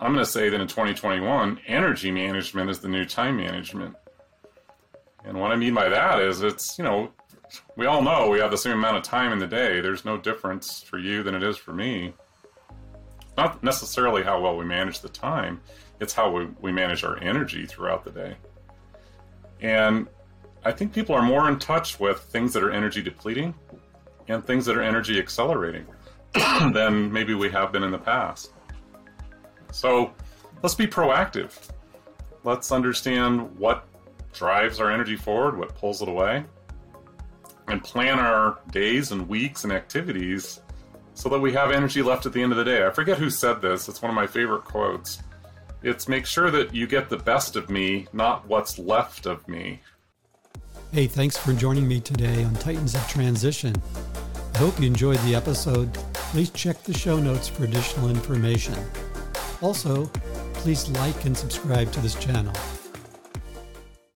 I'm going to say that in 2021, energy management is the new time management. And what I mean by that is it's, you know, we all know we have the same amount of time in the day. There's no difference for you than it is for me. Not necessarily how well we manage the time, it's how we, we manage our energy throughout the day. And I think people are more in touch with things that are energy depleting and things that are energy accelerating than maybe we have been in the past. So let's be proactive. Let's understand what drives our energy forward, what pulls it away, and plan our days and weeks and activities so that we have energy left at the end of the day. I forget who said this, it's one of my favorite quotes. It's make sure that you get the best of me, not what's left of me. Hey, thanks for joining me today on Titans of Transition. I hope you enjoyed the episode. Please check the show notes for additional information. Also, please like and subscribe to this channel.